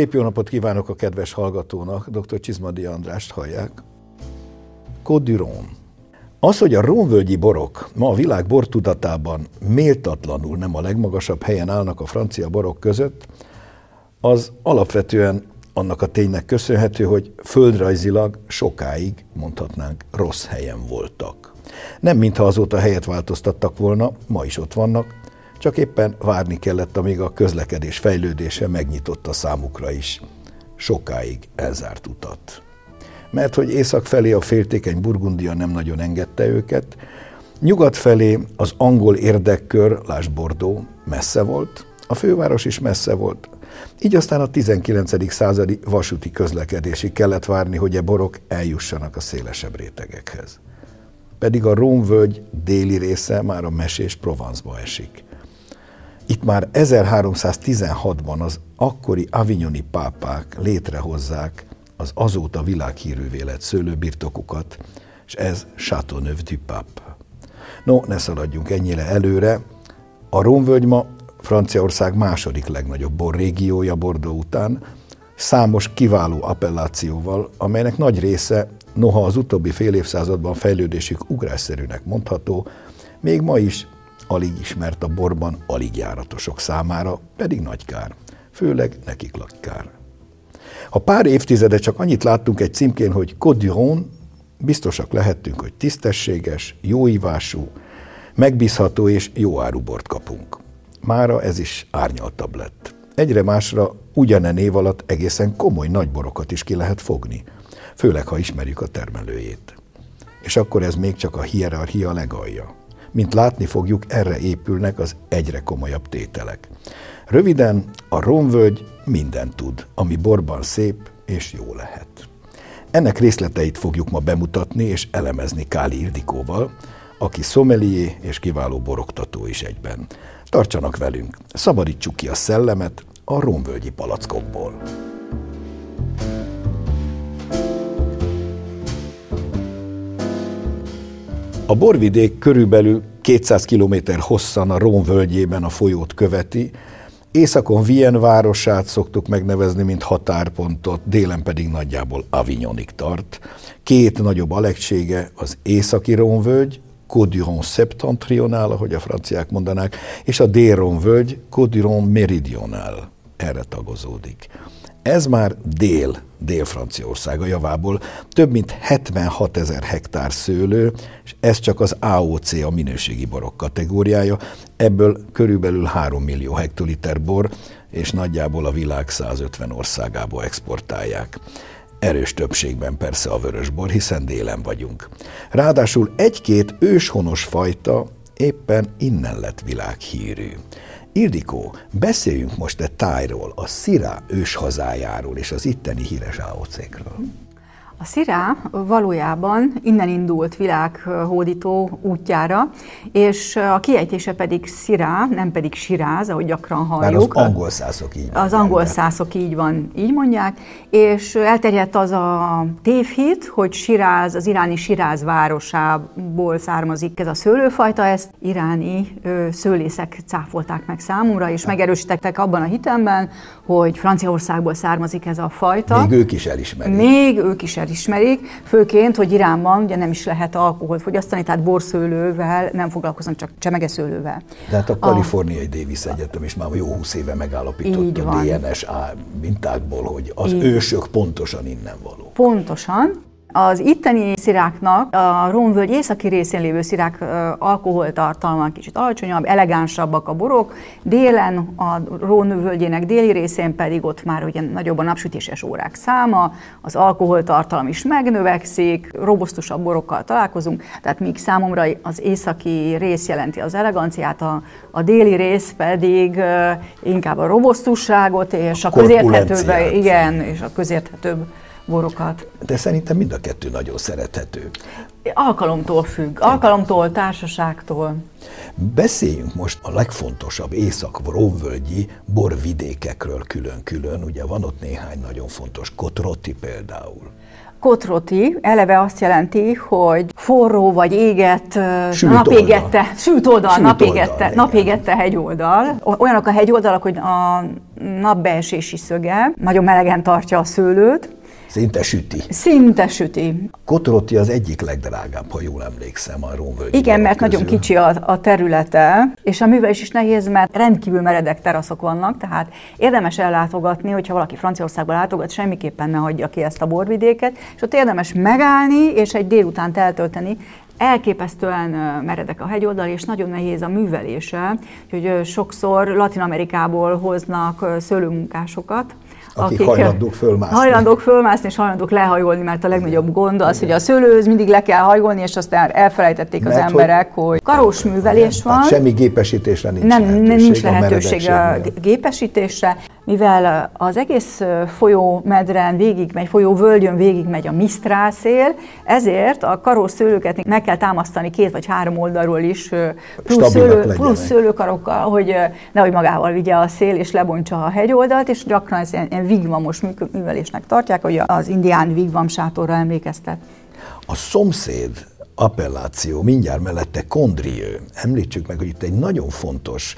Szép jó napot kívánok a kedves hallgatónak, dr. Csizmadi Andrást hallják. Côte du Rhône. Az, hogy a rónvölgyi borok ma a világ bortudatában méltatlanul nem a legmagasabb helyen állnak a francia borok között, az alapvetően annak a ténynek köszönhető, hogy földrajzilag sokáig, mondhatnánk, rossz helyen voltak. Nem mintha azóta helyet változtattak volna, ma is ott vannak, csak éppen várni kellett, amíg a közlekedés fejlődése megnyitotta számukra is sokáig elzárt utat. Mert hogy észak felé a féltékeny Burgundia nem nagyon engedte őket, nyugat felé az angol érdekkör, Lás Bordó, messze volt, a főváros is messze volt, így aztán a 19. századi vasúti közlekedésig kellett várni, hogy e borok eljussanak a szélesebb rétegekhez. Pedig a Rómvölgy déli része már a mesés Provence-ba esik. Itt már 1316-ban az akkori avignoni pápák létrehozzák az azóta világhírűvé lett szőlőbirtokukat, és ez Châteauneuf du Pape. No, ne szaladjunk ennyire előre. A Rómvölgy ma Franciaország második legnagyobb borrégiója Bordó után, számos kiváló appellációval, amelynek nagy része, noha az utóbbi fél évszázadban fejlődésük ugrásszerűnek mondható, még ma is alig ismert a borban alig járatosok számára, pedig nagy kár, főleg nekik kár. Ha pár évtizede csak annyit láttunk egy címkén, hogy du biztosak lehettünk, hogy tisztességes, jóívású, megbízható és jó árubort kapunk. Mára ez is árnyaltabb lett. Egyre másra ugyane név alatt egészen komoly nagyborokat is ki lehet fogni, főleg ha ismerjük a termelőjét. És akkor ez még csak a hierarchia legalja. Mint látni fogjuk, erre épülnek az egyre komolyabb tételek. Röviden, a romvölgy minden tud, ami borban szép és jó lehet. Ennek részleteit fogjuk ma bemutatni és elemezni Káli Ildikóval, aki szomelié és kiváló boroktató is egyben. Tartsanak velünk, szabadítsuk ki a szellemet a romvölgyi palackokból. A borvidék körülbelül 200 km hosszan a Rón völgyében a folyót követi, Északon Vien városát szoktuk megnevezni, mint határpontot, délen pedig nagyjából Avignonig tart. Két nagyobb alegysége az északi Rónvölgy, Codiron septentrional, ahogy a franciák mondanák, és a Déron völgy Codiron meridional. Erre tagozódik. Ez már dél, Dél-Franciaország a javából, több mint 76 ezer hektár szőlő, és ez csak az AOC a minőségi borok kategóriája, ebből körülbelül 3 millió hektoliter bor, és nagyjából a világ 150 országába exportálják. Erős többségben persze a vörösbor, hiszen délen vagyunk. Ráadásul egy-két őshonos fajta éppen innen lett világhírű. Ildikó, beszéljünk most egy tájról, a Szirá őshazájáról és az itteni híres AOC-kről. A Szirá valójában innen indult világhódító útjára, és a kiejtése pedig Szirá, nem pedig Siráz, ahogy gyakran halljuk. Már az angol szászok így Az angol szászok így van, így mondják, és elterjedt az a tévhit, hogy Siráz, az iráni Siráz városából származik ez a szőlőfajta, ezt iráni szőlészek cáfolták meg számomra, és megerősítettek abban a hitemben, hogy Franciaországból származik ez a fajta. Még ők is elismerik. Még ők is elismerik, főként, hogy Iránban ugye nem is lehet alkoholt fogyasztani, tehát borszőlővel nem foglalkoznak, csak csemegeszőlővel. De hát a Kaliforniai a... Davis Egyetem is már jó húsz éve megállapította a DNS mintákból, hogy az Így. ősök pontosan innen való. Pontosan, az itteni sziráknak, a Rónvölgy északi részén lévő szirák alkoholtartalma kicsit alacsonyabb, elegánsabbak a borok, délen a Rónvölgyének déli részén pedig ott már ugye nagyobb a napsütéses órák száma, az alkoholtartalom is megnövekszik, robosztusabb borokkal találkozunk, tehát míg számomra az északi rész jelenti az eleganciát, a, a déli rész pedig inkább a robosztusságot és a, a közérthetőbb, igen, és a közérthetőbb borokat. De szerintem mind a kettő nagyon szerethető. Alkalomtól függ, alkalomtól, társaságtól. Beszéljünk most a legfontosabb észak-rómvölgyi borvidékekről külön-külön. Ugye van ott néhány nagyon fontos, Kotroti például. Kotroti eleve azt jelenti, hogy forró vagy égett, Sült napégette, oldal. sült oldal, Sült napégette, oldal, napégette hegyoldal. Olyanok a hegyoldalak, hogy a napbeesési szöge nagyon melegen tartja a szőlőt, Szinte süti. szinte süti. Kotoroti az egyik legdrágább, ha jól emlékszem, a Rómvölgyi Igen, mert nagyon közül. kicsi a, a területe, és a művelés is nehéz, mert rendkívül meredek teraszok vannak, tehát érdemes ellátogatni, hogyha valaki Franciaországba látogat, semmiképpen ne hagyja ki ezt a borvidéket, és ott érdemes megállni, és egy délutánt eltölteni, elképesztően meredek a hegyoldal, és nagyon nehéz a művelése, úgyhogy ö, sokszor Latin Amerikából hoznak szőlőmunkásokat, Akik hajlandók fölmászni. Hajlandók fölmászni, és hajlandók lehajolni, mert a legnagyobb gond az, hogy a szőlőhöz mindig le kell hajolni, és aztán elfelejtették az Mert hogy- emberek, hogy karós művelés van. Hát semmi gépesítésre nincs nem, lehetőség. nincs a lehetőség a g- gépesítésre, mivel az egész folyó medren végigmegy, folyó völgyön végigmegy a Mistral szél, ezért a karós szőlőket meg kell támasztani két vagy három oldalról is plusz, Stabilak szőlő, legyenek. plusz szőlőkarokkal, hogy nehogy magával vigye a szél és lebontsa a hegyoldalt, és gyakran ezt ilyen, ilyen vigvamos művelésnek tartják, hogy az indián vigvam sátorra emlékeztet. A szomszéd appelláció mindjárt mellette Condrieu. Említsük meg, hogy itt egy nagyon fontos,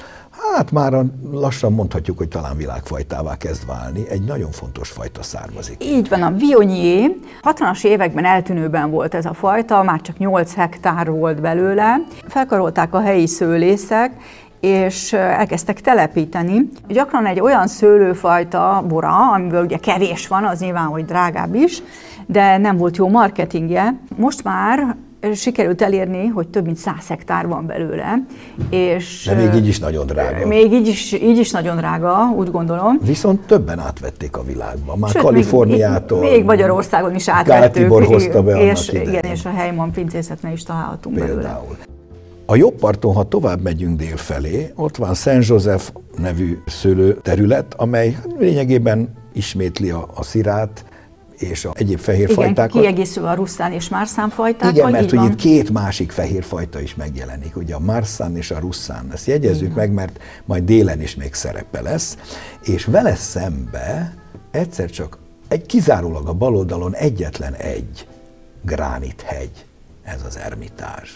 hát már lassan mondhatjuk, hogy talán világfajtává kezd válni, egy nagyon fontos fajta származik. Így van, a Viognier 60-as években eltűnőben volt ez a fajta, már csak 8 hektár volt belőle. Felkarolták a helyi szőlészek, és elkezdtek telepíteni. Gyakran egy olyan szőlőfajta bora, amiből ugye kevés van, az nyilván, hogy drágább is, de nem volt jó marketingje. Most már sikerült elérni, hogy több mint 100 hektár van belőle, és De még így is nagyon drága. még így is, így is nagyon drága, úgy gondolom. Viszont többen átvették a világban. Már Sőt, Kaliforniától. Még, még Magyarországon is Gál átvettük. Tibor hozta be és, idején. igen, és a Heimon pincészetnél is találhatunk belőle. Például. A jobb parton, ha tovább megyünk dél felé, ott van Saint Joseph nevű szőlőterület, amely lényegében ismétli a, a szirát és a egyéb fehér Igen, fajtákat. kiegészülve a russzán és márszán fajtákkal. Igen, mert hogy itt két másik fehér fajta is megjelenik, ugye a Marsan és a Russzán. Ezt jegyezzük meg, mert majd délen is még szerepe lesz. És vele szembe egyszer csak egy kizárólag a bal oldalon egyetlen egy gránithegyez az ermitázs.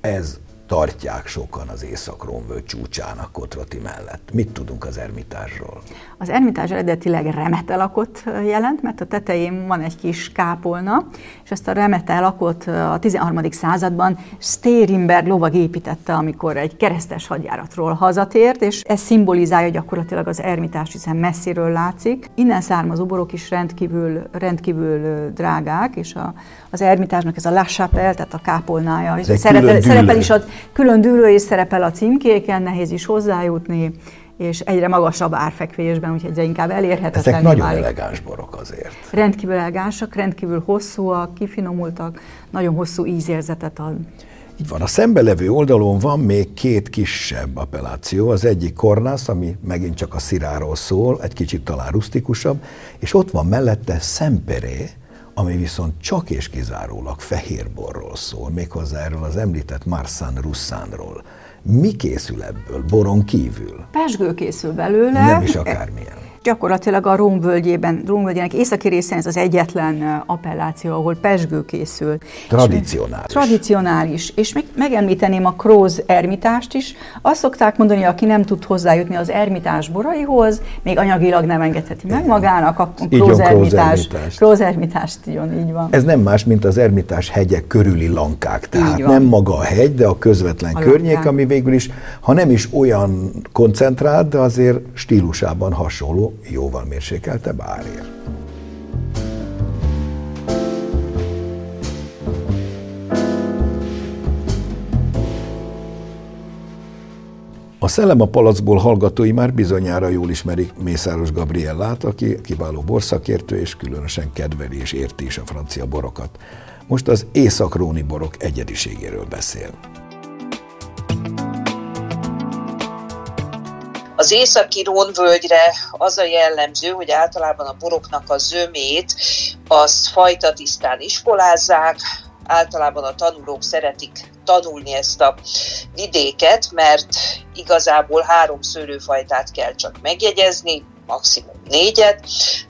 Ez tartják sokan az Észak-Rómvölgy csúcsának Kotroti mellett. Mit tudunk az ermitázsról? Az ermitázs eredetileg remetelakot jelent, mert a tetején van egy kis kápolna, és ezt a remetelakot a 13. században Stérimberg lovag építette, amikor egy keresztes hadjáratról hazatért, és ez szimbolizálja gyakorlatilag az ermitást, hiszen messziről látszik. Innen származó borok is rendkívül, rendkívül drágák, és a, az ermitásnak ez a La Chapelle, tehát a kápolnája, és szerepel, dűlő. szerepel is a külön dűlő és szerepel a címkéken, nehéz is hozzájutni, és egyre magasabb árfekvésben, úgyhogy egyre inkább elérhetetlen. Ezek nagyon elegáns borok azért. Rendkívül elegánsak, rendkívül hosszúak, kifinomultak, nagyon hosszú ízérzetet ad. Így van, a szembelevő oldalon van még két kisebb appelláció, az egyik Kornász, ami megint csak a sziráról szól, egy kicsit talán rustikusabb, és ott van mellette Szemperé, ami viszont csak és kizárólag fehérborról szól, méghozzá erről az említett Marsan Russzánról. Mi készül ebből, boron kívül? Pesgő készül belőle. Nem is akármilyen. Gyakorlatilag a Róm völgyében, Róm völgyének északi részén ez az egyetlen appelláció, ahol pesgő készül. Tradicionális. És Tradicionális. És még megemlíteném a Króz ermitást is. Azt szokták mondani, aki nem tud hozzájutni az ermitás boraihoz, még anyagilag nem engedheti meg magának a Króz van, Króz ermitást. ermitást, így, így van. Ez nem más, mint az ermitás hegyek körüli lankák. Tehát nem maga a hegy, de a közvetlen A környék, lankák. ami végül is, ha nem is olyan koncentrált, de azért stílusában hasonló, jóval mérsékeltebb árér. A Szellem a palacból hallgatói már bizonyára jól ismerik Mészáros Gabriellát, aki kiváló borszakértő, és különösen kedveli és érti is a francia borokat. Most az északróni borok egyediségéről beszél. Az északi Rónvölgyre az a jellemző, hogy általában a boroknak a zömét azt fajta tisztán iskolázzák, általában a tanulók szeretik tanulni ezt a vidéket, mert igazából három szőlőfajtát kell csak megjegyezni, maximum négyet.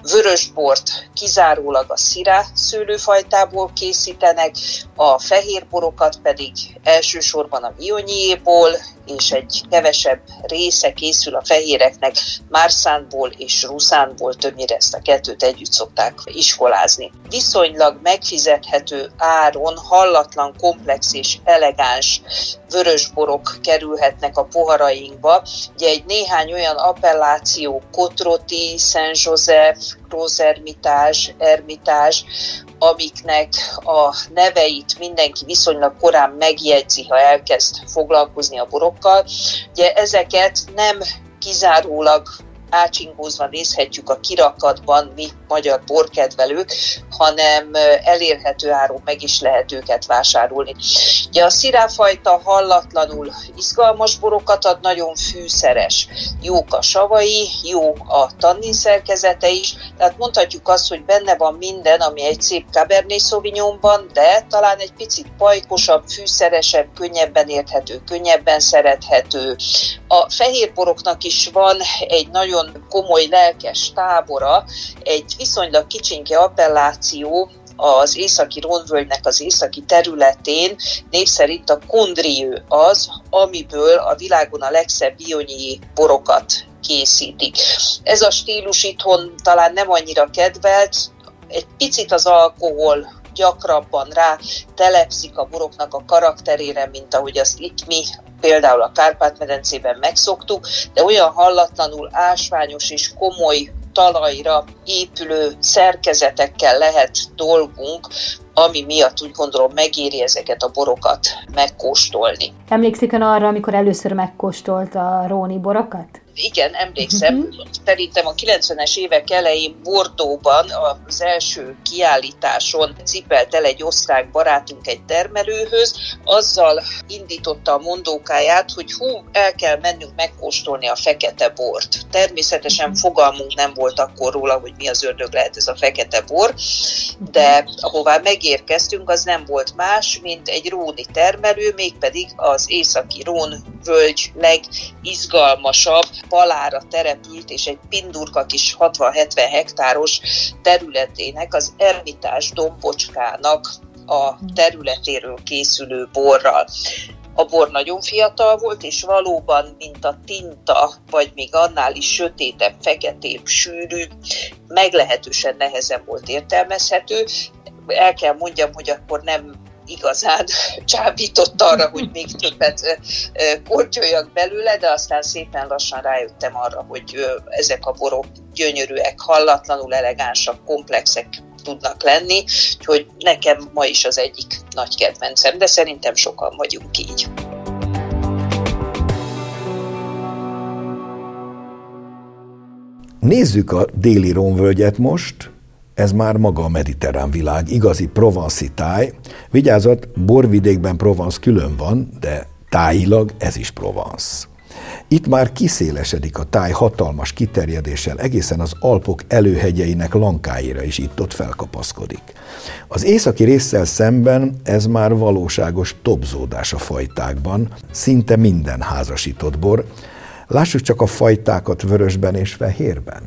Vörösbort kizárólag a szirá szőlőfajtából készítenek, a fehérborokat pedig elsősorban a vionyiéból, és egy kevesebb része készül a fehéreknek márszánból és ruszánból, többnyire ezt a kettőt együtt szokták iskolázni. Viszonylag megfizethető áron hallatlan, komplex és elegáns vörösborok kerülhetnek a poharainkba. Ugye egy néhány olyan appelláció, Kotroti, Saint Joseph, Gros Ermitás, amiknek a neveit mindenki viszonylag korán megjegyzi, ha elkezd foglalkozni a borokkal. Ugye ezeket nem kizárólag ácsingózva nézhetjük a kirakatban mi magyar borkedvelők, hanem elérhető áron meg is lehet őket vásárolni. Ugye a sziráfajta hallatlanul izgalmas borokat ad, nagyon fűszeres. Jók a savai, jó a tannin szerkezete is, tehát mondhatjuk azt, hogy benne van minden, ami egy szép Cabernet Sauvignonban, de talán egy picit pajkosabb, fűszeresebb, könnyebben érthető, könnyebben szerethető. A fehérboroknak is van egy nagyon nagyon komoly lelkes tábora, egy viszonylag kicsinke appelláció, az északi Ronvölgynek az északi területén név szerint a kondriő az, amiből a világon a legszebb bionyi borokat készítik. Ez a stílus itthon talán nem annyira kedvelt, egy picit az alkohol gyakrabban rá telepszik a boroknak a karakterére, mint ahogy azt itt mi például a Kárpát-medencében megszoktuk, de olyan hallatlanul ásványos és komoly talajra épülő szerkezetekkel lehet dolgunk, ami miatt úgy gondolom megéri ezeket a borokat megkóstolni. Emlékszik ön arra, amikor először megkóstolt a róni borokat? Igen, emlékszem, uh-huh. szerintem a 90-es évek elején Bordóban az első kiállításon cipelt el egy osztrák barátunk egy termelőhöz, azzal indította a mondókáját, hogy hú, el kell mennünk megkóstolni a fekete bort. Természetesen fogalmunk nem volt akkor róla, hogy mi az ördög lehet ez a fekete bor, de ahová megérkeztünk, az nem volt más, mint egy róni termelő, mégpedig az északi Rón völgy legizgalmasabb palára terepült, és egy pindurka kis 60-70 hektáros területének, az Ermitás dombocskának a területéről készülő borral. A bor nagyon fiatal volt, és valóban, mint a tinta, vagy még annál is sötétebb, feketébb, sűrű, meglehetősen nehezen volt értelmezhető. El kell mondjam, hogy akkor nem igazán csábított arra, hogy még többet kortyoljak belőle, de aztán szépen lassan rájöttem arra, hogy ezek a borok gyönyörűek, hallatlanul elegánsak, komplexek tudnak lenni, hogy nekem ma is az egyik nagy kedvencem, de szerintem sokan vagyunk így. Nézzük a déli Rónvölgyet most, ez már maga a mediterrán világ, igazi provanszi táj. Vigyázat, borvidékben Provence külön van, de tájilag ez is Provence. Itt már kiszélesedik a táj hatalmas kiterjedéssel, egészen az Alpok előhegyeinek lankáira is itt-ott felkapaszkodik. Az északi résszel szemben ez már valóságos topzódás a fajtákban, szinte minden házasított bor, Lássuk csak a fajtákat vörösben és fehérben.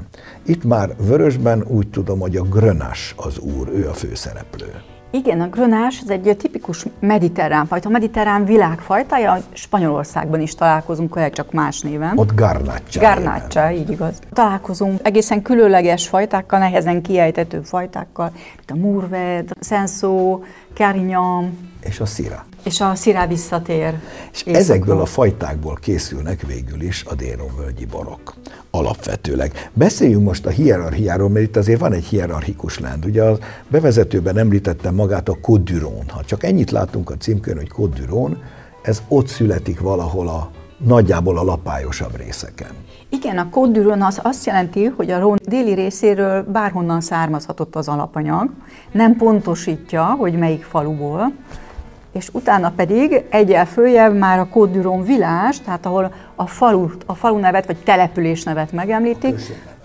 Itt már vörösben úgy tudom, hogy a grönás az úr, ő a főszereplő. Igen, a grönás ez egy tipikus mediterrán fajta, a mediterrán világfajtája, Spanyolországban is találkozunk, lehet csak más néven. Ott garnácsa. Garnácsa, így igaz. Találkozunk egészen különleges fajtákkal, nehezen kiejtető fajtákkal, mint a murved, szenszó, carignan. És a szira és a szirá visszatér. És éjszaka. ezekből a fajtákból készülnek végül is a déronvölgyi borok. Alapvetőleg. Beszéljünk most a hierarchiáról, mert itt azért van egy hierarchikus lend. Ugye a bevezetőben említettem magát a Côte Ha csak ennyit látunk a címkön, hogy Côte ez ott születik valahol a nagyjából a lapályosabb részeken. Igen, a Côte az azt jelenti, hogy a Rhône déli részéről bárhonnan származhatott az alapanyag, nem pontosítja, hogy melyik faluból, és utána pedig egyel följebb már a Côte vilás, tehát ahol a falu, a falu nevet vagy település nevet megemlítik,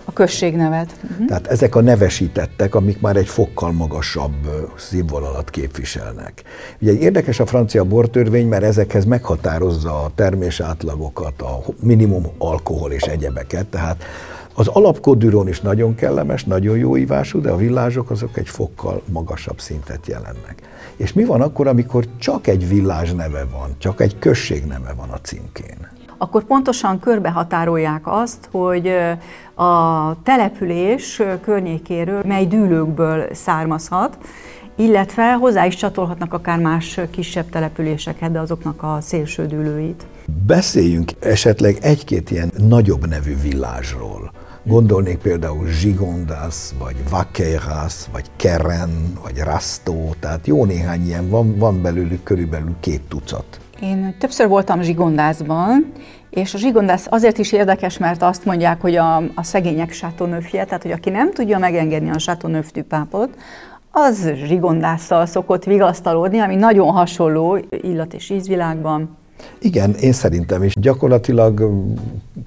a község nevet. Uh-huh. Tehát ezek a nevesítettek, amik már egy fokkal magasabb színvonalat képviselnek. Ugye érdekes a francia bortörvény, mert ezekhez meghatározza a termésátlagokat, a minimum alkohol és egyebeket, tehát Az alapkodűrón is nagyon kellemes, nagyon jó ívású, de a villázsok azok egy fokkal magasabb szintet jelennek. És mi van akkor, amikor csak egy villás neve van, csak egy község neve van a címkén? Akkor pontosan körbehatárolják azt, hogy a település környékéről, mely dűlőkből származhat, illetve hozzá is csatolhatnak akár más kisebb településeket, de azoknak a szélső dűlőit. Beszéljünk esetleg egy-két ilyen nagyobb nevű villásról. Gondolnék például Zsigondász, vagy Vaqueiras, vagy Keren, vagy Rastó, tehát jó néhány ilyen van, van belőlük körülbelül két tucat. Én többször voltam Zsigondászban, és a zsigondász azért is érdekes, mert azt mondják, hogy a, a szegények sátonöfje, tehát hogy aki nem tudja megengedni a sátonöftű pápot, az zsigondásszal szokott vigasztalódni, ami nagyon hasonló illat és ízvilágban. Igen, én szerintem is. Gyakorlatilag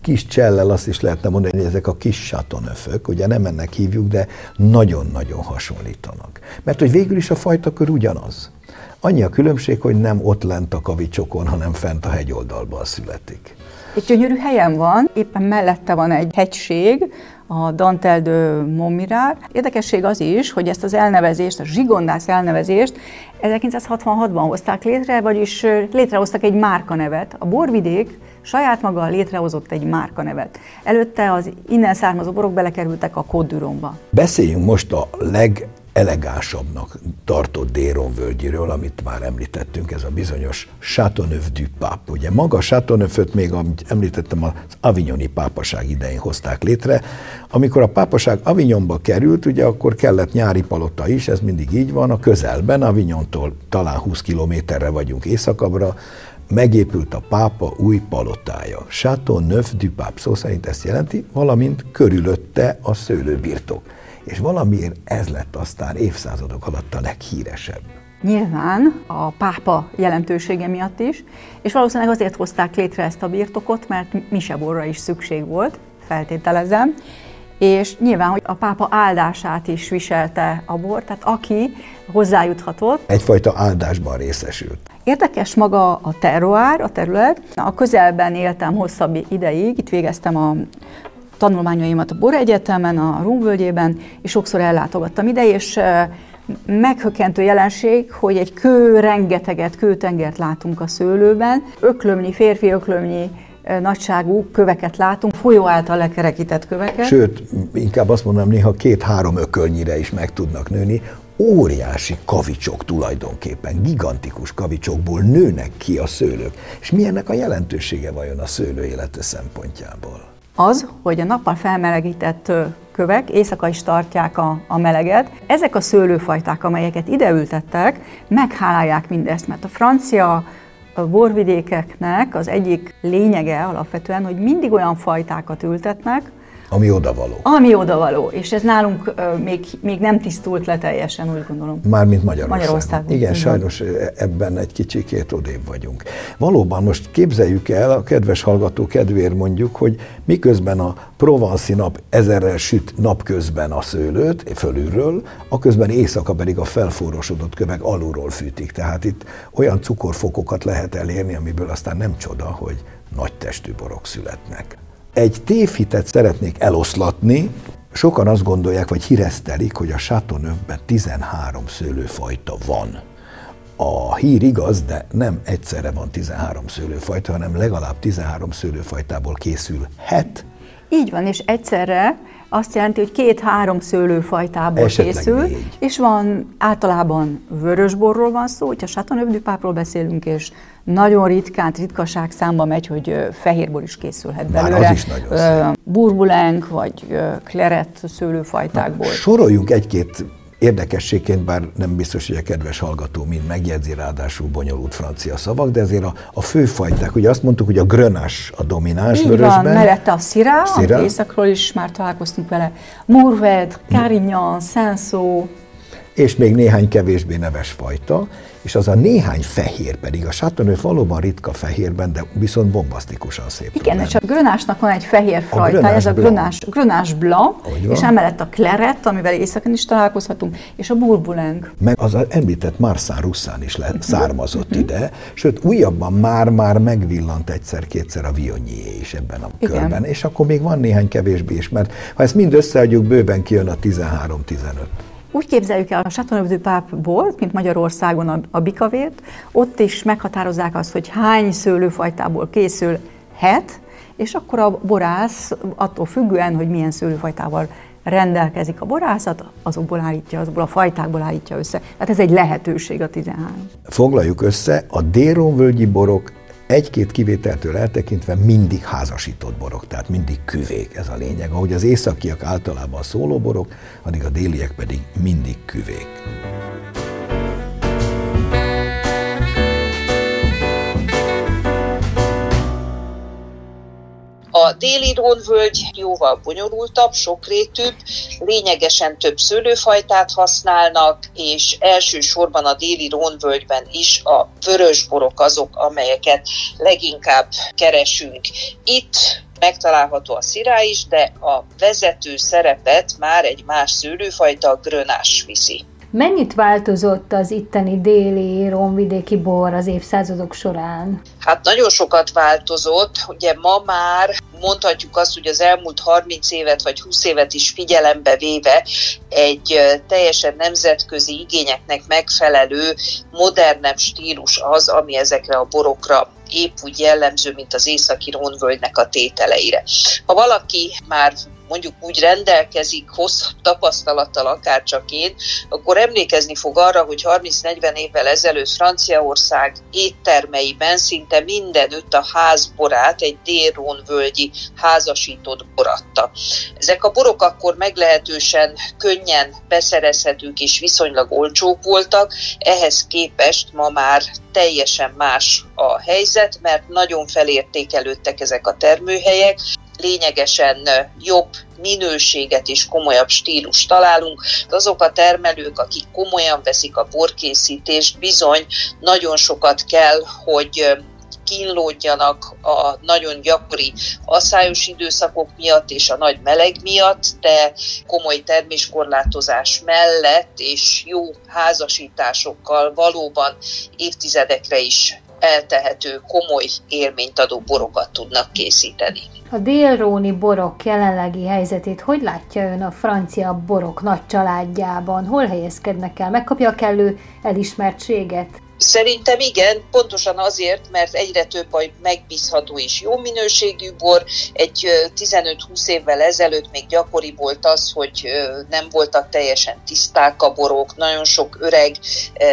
kis csellel azt is lehetne mondani, hogy ezek a kis satonöfök, ugye nem ennek hívjuk, de nagyon-nagyon hasonlítanak. Mert hogy végül is a fajta kör ugyanaz. Annyi a különbség, hogy nem ott lent a kavicsokon, hanem fent a hegyoldalban születik. Egy gyönyörű helyen van, éppen mellette van egy hegység, a Dantel de Montmirár. Érdekesség az is, hogy ezt az elnevezést, a zsigondász elnevezést 1966-ban hozták létre, vagyis létrehoztak egy márkanevet. A borvidék saját maga létrehozott egy márkanevet. Előtte az innen származó borok belekerültek a Côte Beszéljünk most a leg elegánsabbnak tartott Déron völgyéről, amit már említettünk, ez a bizonyos Chateauneuf du Pape. Ugye maga Chateauneuf-öt még, amit említettem, az Avignoni pápaság idején hozták létre. Amikor a pápaság Avignonba került, ugye akkor kellett nyári palota is, ez mindig így van, a közelben, Avignontól talán 20 kilométerre vagyunk északabbra, megépült a pápa új palotája. Chateauneuf du Pape szó szerint ezt jelenti, valamint körülötte a szőlőbirtok és valamiért ez lett aztán évszázadok alatt a leghíresebb. Nyilván a pápa jelentősége miatt is, és valószínűleg azért hozták létre ezt a birtokot, mert miseborra is szükség volt, feltételezem, és nyilván, hogy a pápa áldását is viselte a bor, tehát aki hozzájuthatott. Egyfajta áldásban részesült. Érdekes maga a terroár, a terület. A közelben éltem hosszabb ideig, itt végeztem a tanulmányaimat a Bor Egyetemen, a Rúmvölgyében, és sokszor ellátogattam ide, és meghökkentő jelenség, hogy egy kő rengeteget, kőtengert látunk a szőlőben, öklömnyi, férfi öklömnyi nagyságú köveket látunk, folyó által lekerekített köveket. Sőt, inkább azt mondanám, néha két-három ökölnyire is meg tudnak nőni. Óriási kavicsok tulajdonképpen, gigantikus kavicsokból nőnek ki a szőlők. És milyennek a jelentősége vajon a szőlő élete szempontjából? Az, hogy a nappal felmelegített kövek éjszaka is tartják a, a meleget. Ezek a szőlőfajták, amelyeket ide ültettek, meghálálják mindezt, mert a francia borvidékeknek az egyik lényege alapvetően, hogy mindig olyan fajtákat ültetnek, ami odavaló. Ami odavaló, és ez nálunk még, még nem tisztult le teljesen, úgy gondolom. Mármint Magyarországon. Magyarországon. Igen, igen, sajnos ebben egy kicsikét odébb vagyunk. Valóban most képzeljük el, a kedves hallgató kedvéért mondjuk, hogy miközben a provanszi nap ezerrel süt napközben a szőlőt, fölülről, a közben éjszaka pedig a felforrósodott kövek alulról fűtik. Tehát itt olyan cukorfokokat lehet elérni, amiből aztán nem csoda, hogy nagy testű borok születnek. Egy tévhitet szeretnék eloszlatni, sokan azt gondolják, vagy híresztelik, hogy a Chateauneuf-ben 13 szőlőfajta van. A hír igaz, de nem egyszerre van 13 szőlőfajta, hanem legalább 13 szőlőfajtából készül het. Így van, és egyszerre azt jelenti, hogy két-három szőlőfajtából Esetleg készül, négy. és van általában vörösborról van szó, hogyha Chateauneuf beszélünk, és nagyon ritkán, ritkaság számba megy, hogy fehérbor is készülhet belőle. Már az is nagyon Burbulenk, vagy kleret szőlőfajtákból. Na, soroljunk egy-két Érdekességként, bár nem biztos, hogy a kedves hallgató mind megjegyzi, ráadásul bonyolult francia szavak, de azért a, a főfajták, ugye azt mondtuk, hogy a grönás a domináns Így vörösben. Van, mellette a szirá, szirá. északról is már találkoztunk vele, Mourvèdre, Carignan, Sansó, és még néhány kevésbé neves fajta, és az a néhány fehér pedig, a Chateauneuf valóban ritka fehérben, de viszont bombasztikusan szép. Igen, és a grönásnak van egy fehér fajta, ez a grönás, grönás bla, és emellett a kleret, amivel éjszakán is találkozhatunk, és a burbuleng. Meg az említett Marszán Russzán is le, származott uh-huh. ide, sőt újabban már-már megvillant egyszer-kétszer a Vionyé is ebben a Igen. körben, és akkor még van néhány kevésbé is, mert ha ezt mind összeadjuk, bőven kijön a 13-15. Úgy képzeljük el a Chateauneuf du mint Magyarországon a, a bikavért, ott is meghatározzák azt, hogy hány szőlőfajtából készülhet, és akkor a borász attól függően, hogy milyen szőlőfajtával rendelkezik a borászat, azokból állítja, azokból a fajtákból állítja össze. Tehát ez egy lehetőség a 13. Foglaljuk össze, a déronvölgyi borok egy-két kivételtől eltekintve mindig házasított borok, tehát mindig küvék, ez a lényeg. Ahogy az északiak általában szólóborok, addig a déliek pedig mindig küvék. A déli Rónvölgy jóval bonyolultabb, sokrétűbb, lényegesen több szőlőfajtát használnak, és elsősorban a déli Rónvölgyben is a vörösborok azok, amelyeket leginkább keresünk. Itt megtalálható a szirá is, de a vezető szerepet már egy más szőlőfajta, a grönás viszi. Mennyit változott az itteni déli romvidéki bor az évszázadok során? Hát nagyon sokat változott. Ugye ma már mondhatjuk azt, hogy az elmúlt 30 évet vagy 20 évet is figyelembe véve egy teljesen nemzetközi igényeknek megfelelő, modernebb stílus az, ami ezekre a borokra épp úgy jellemző, mint az északi Rónvölgynek a tételeire. Ha valaki már mondjuk úgy rendelkezik hosszabb tapasztalattal, akár csak én, akkor emlékezni fog arra, hogy 30-40 évvel ezelőtt Franciaország éttermeiben szinte mindenütt a házborát egy délrón völgyi házasított boratta. Ezek a borok akkor meglehetősen könnyen beszerezhetők és viszonylag olcsók voltak, ehhez képest ma már teljesen más a helyzet, mert nagyon felértékelődtek ezek a termőhelyek, lényegesen jobb minőséget és komolyabb stílus találunk. Azok a termelők, akik komolyan veszik a borkészítést, bizony nagyon sokat kell, hogy kínlódjanak a nagyon gyakori asszályos időszakok miatt és a nagy meleg miatt, de komoly terméskorlátozás mellett és jó házasításokkal valóban évtizedekre is eltehető, komoly élményt adó borokat tudnak készíteni. A délróni borok jelenlegi helyzetét hogy látja ön a francia borok nagy családjában? Hol helyezkednek el? Megkapja a kellő elismertséget? Szerintem igen, pontosan azért, mert egyre több a megbízható és jó minőségű bor. Egy 15-20 évvel ezelőtt még gyakori volt az, hogy nem voltak teljesen tiszták a borok, nagyon sok öreg,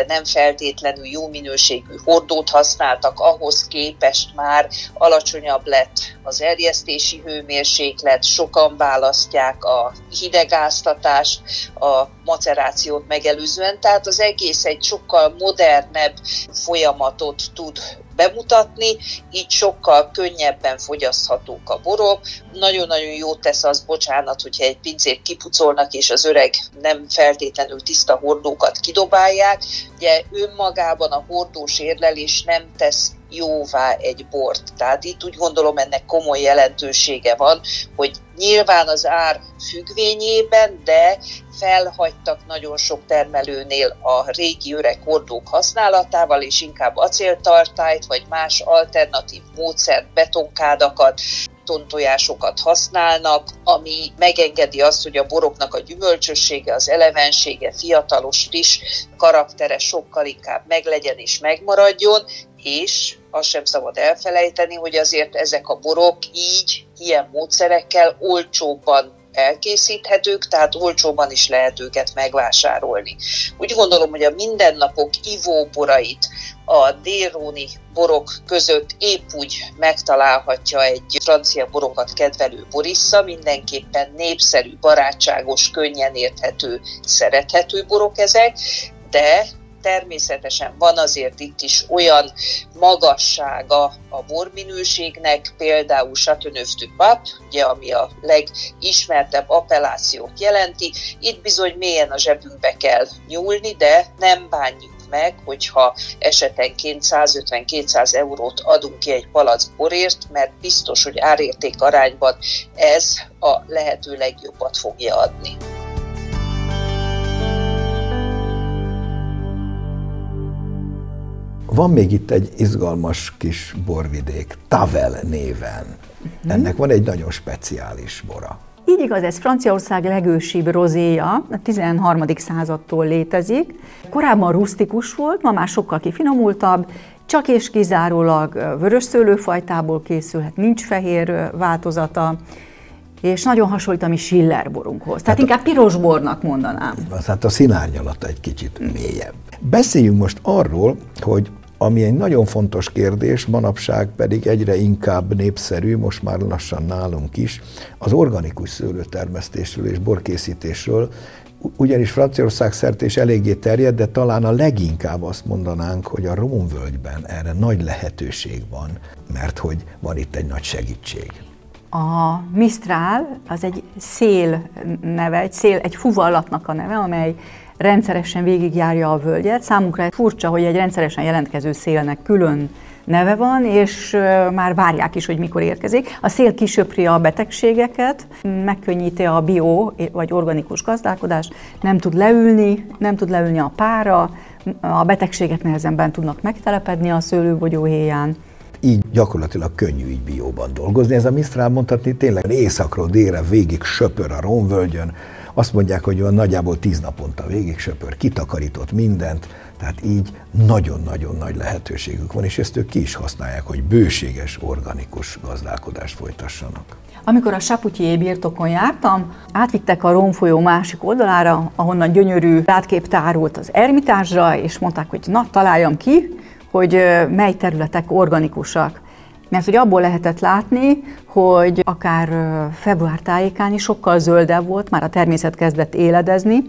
nem feltétlenül jó minőségű hordót használtak, ahhoz képest már alacsonyabb lett az erjesztési hőmérséklet, sokan választják a hidegáztatást, a macerációt megelőzően, tehát az egész egy sokkal modernebb folyamatot tud bemutatni, így sokkal könnyebben fogyaszthatók a borok. Nagyon-nagyon jó tesz az, bocsánat, hogyha egy pincét kipucolnak, és az öreg nem feltétlenül tiszta hordókat kidobálják. Ugye önmagában a hordós érlelés nem tesz jóvá egy bort. Tehát itt úgy gondolom ennek komoly jelentősége van, hogy nyilván az ár függvényében, de felhagytak nagyon sok termelőnél a régi öreg hordók használatával, és inkább acéltartályt vagy más alternatív módszert, betonkádakat, tontojásokat használnak, ami megengedi azt, hogy a boroknak a gyümölcsössége, az elevensége, fiatalos, friss karaktere sokkal inkább meglegyen és megmaradjon, és azt sem szabad elfelejteni, hogy azért ezek a borok így, ilyen módszerekkel olcsóbban elkészíthetők, tehát olcsóban is lehet őket megvásárolni. Úgy gondolom, hogy a mindennapok ivóborait a délróni borok között épp úgy megtalálhatja egy francia borokat kedvelő borissa, mindenképpen népszerű, barátságos, könnyen érthető, szerethető borok ezek, de Természetesen van azért itt is olyan magassága a borminőségnek, például Chateauneuf du Pape, ugye, ami a legismertebb appellációt jelenti. Itt bizony mélyen a zsebünkbe kell nyúlni, de nem bánjuk meg, hogyha esetenként 150-200 eurót adunk ki egy palack mert biztos, hogy árérték arányban ez a lehető legjobbat fogja adni. Van még itt egy izgalmas kis borvidék, Tavel néven. Uh-huh. Ennek van egy nagyon speciális bora. Így igaz, ez Franciaország legősibb rozéja, a 13. századtól létezik. Korábban rustikus volt, ma már sokkal kifinomultabb, csak és kizárólag vörös szőlőfajtából készülhet, nincs fehér változata, és nagyon hasonlít a mi Schiller borunkhoz. Tehát hát inkább piros bornak mondanám. Hát a színárnyalata egy kicsit mélyebb. Beszéljünk most arról, hogy ami egy nagyon fontos kérdés, manapság pedig egyre inkább népszerű, most már lassan nálunk is, az organikus szőlőtermesztésről és borkészítésről, ugyanis Franciaország szerte is eléggé terjed, de talán a leginkább azt mondanánk, hogy a Rómvölgyben erre nagy lehetőség van, mert hogy van itt egy nagy segítség. A Mistral az egy szél neve, egy, szél, egy fuvallatnak a neve, amely rendszeresen végigjárja a völgyet. Számunkra furcsa, hogy egy rendszeresen jelentkező szélnek külön neve van, és már várják is, hogy mikor érkezik. A szél kisöpri a betegségeket, megkönnyíti a bio vagy organikus gazdálkodást, nem tud leülni, nem tud leülni a pára, a betegséget nehezenben tudnak megtelepedni a szőlőbogyóhéján így gyakorlatilag könnyű így bióban dolgozni. Ez a Mistral mondhatni tényleg északról délre végig söpör a Rómvölgyön, azt mondják, hogy olyan nagyjából tíz naponta végig söpör, kitakarított mindent, tehát így nagyon-nagyon nagy lehetőségük van, és ezt ők ki is használják, hogy bőséges, organikus gazdálkodást folytassanak. Amikor a Saputyi birtokon jártam, átvittek a Róm folyó másik oldalára, ahonnan gyönyörű látkép tárult az ermitásra, és mondták, hogy na, találjam ki, hogy mely területek organikusak. Mert hogy abból lehetett látni, hogy akár február tájékán is sokkal zöldebb volt, már a természet kezdett éledezni,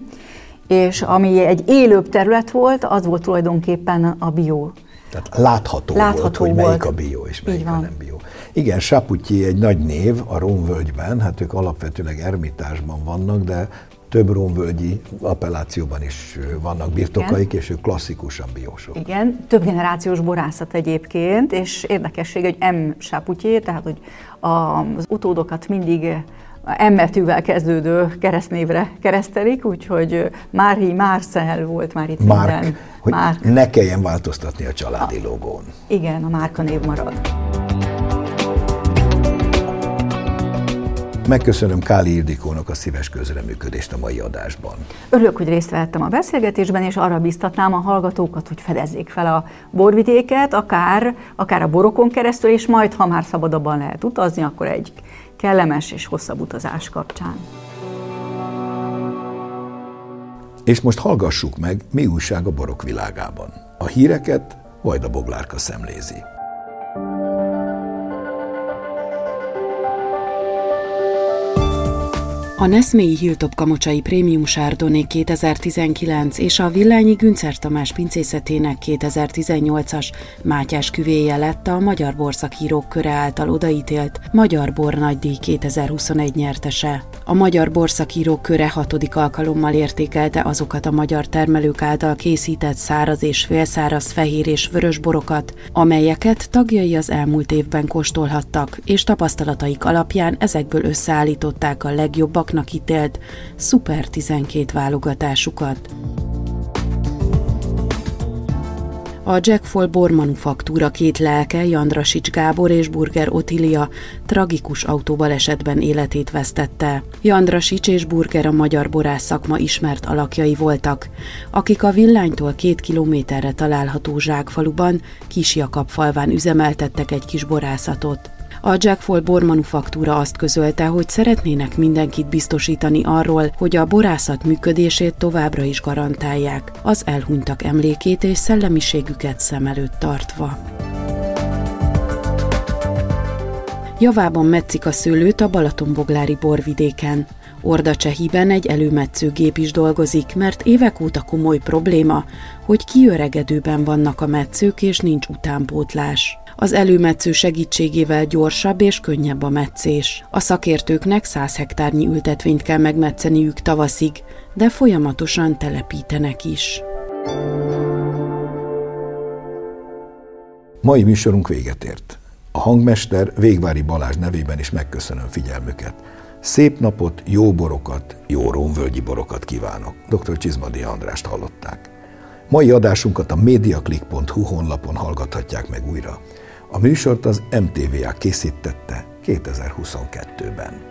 és ami egy élőbb terület volt, az volt tulajdonképpen a bió. Tehát látható, látható volt, hogy volt. melyik a bió és melyik a nem bió. Igen, Saputyi egy nagy név a Rómvölgyben, hát ők alapvetőleg ermitásban vannak, de több rómvölgyi appellációban is vannak birtokaik, Igen. és ők klasszikusan biósok. Igen, több generációs borászat egyébként, és érdekesség, hogy M. Sáputyé, tehát hogy az utódokat mindig emmetűvel kezdődő keresztnévre keresztelik, úgyhogy Mári Marcel volt már itt Mark, minden. Hogy Mark. ne kelljen változtatni a családi a, logón. Igen, a márka név marad. Megköszönöm Káli Ildikónak a szíves közreműködést a mai adásban. Örülök, hogy részt vettem a beszélgetésben, és arra biztatnám a hallgatókat, hogy fedezzék fel a borvidéket, akár, akár a borokon keresztül, és majd, ha már szabadabban lehet utazni, akkor egy kellemes és hosszabb utazás kapcsán. És most hallgassuk meg, mi újság a borok világában. A híreket Vajda Boglárka szemlézi. A Neszmélyi Hilltop Kamocsai Prémium Sárdonné 2019 és a Villányi Güncer Tamás pincészetének 2018-as Mátyás küvéje lett a Magyar Borszakírók köre által odaítélt Magyar Bor Nagydíj 2021 nyertese. A Magyar Borszakírók köre hatodik alkalommal értékelte azokat a magyar termelők által készített száraz és félszáraz fehér és vörös borokat, amelyeket tagjai az elmúlt évben kóstolhattak, és tapasztalataik alapján ezekből összeállították a legjobbak jobbaknak ítélt Super 12 válogatásukat. A Jack Fall Bor Manufaktúra két lelke, Jandrasics Gábor és Burger Otilia tragikus autóbalesetben életét vesztette. Jandrasics és Burger a magyar borász szakma ismert alakjai voltak, akik a villánytól két kilométerre található Zsákfaluban, Kisjakab falván üzemeltettek egy kis borászatot. A Jackfall bormanufaktúra azt közölte, hogy szeretnének mindenkit biztosítani arról, hogy a borászat működését továbbra is garantálják, az elhunytak emlékét és szellemiségüket szem előtt tartva. Javában metszik a szőlőt a Balatonboglári borvidéken. Orda Csehiben egy előmetszőgép is dolgozik, mert évek óta komoly probléma, hogy kiöregedőben vannak a metszők és nincs utánpótlás. Az előmetsző segítségével gyorsabb és könnyebb a metszés. A szakértőknek 100 hektárnyi ültetvényt kell megmetszeniük tavaszig, de folyamatosan telepítenek is. Mai műsorunk véget ért. A hangmester Végvári Balázs nevében is megköszönöm figyelmüket. Szép napot, jó borokat, jó rómvölgyi borokat kívánok. Dr. Csizmadi Andrást hallották. Mai adásunkat a mediaclick.hu honlapon hallgathatják meg újra. A műsort az MTVA készítette 2022-ben.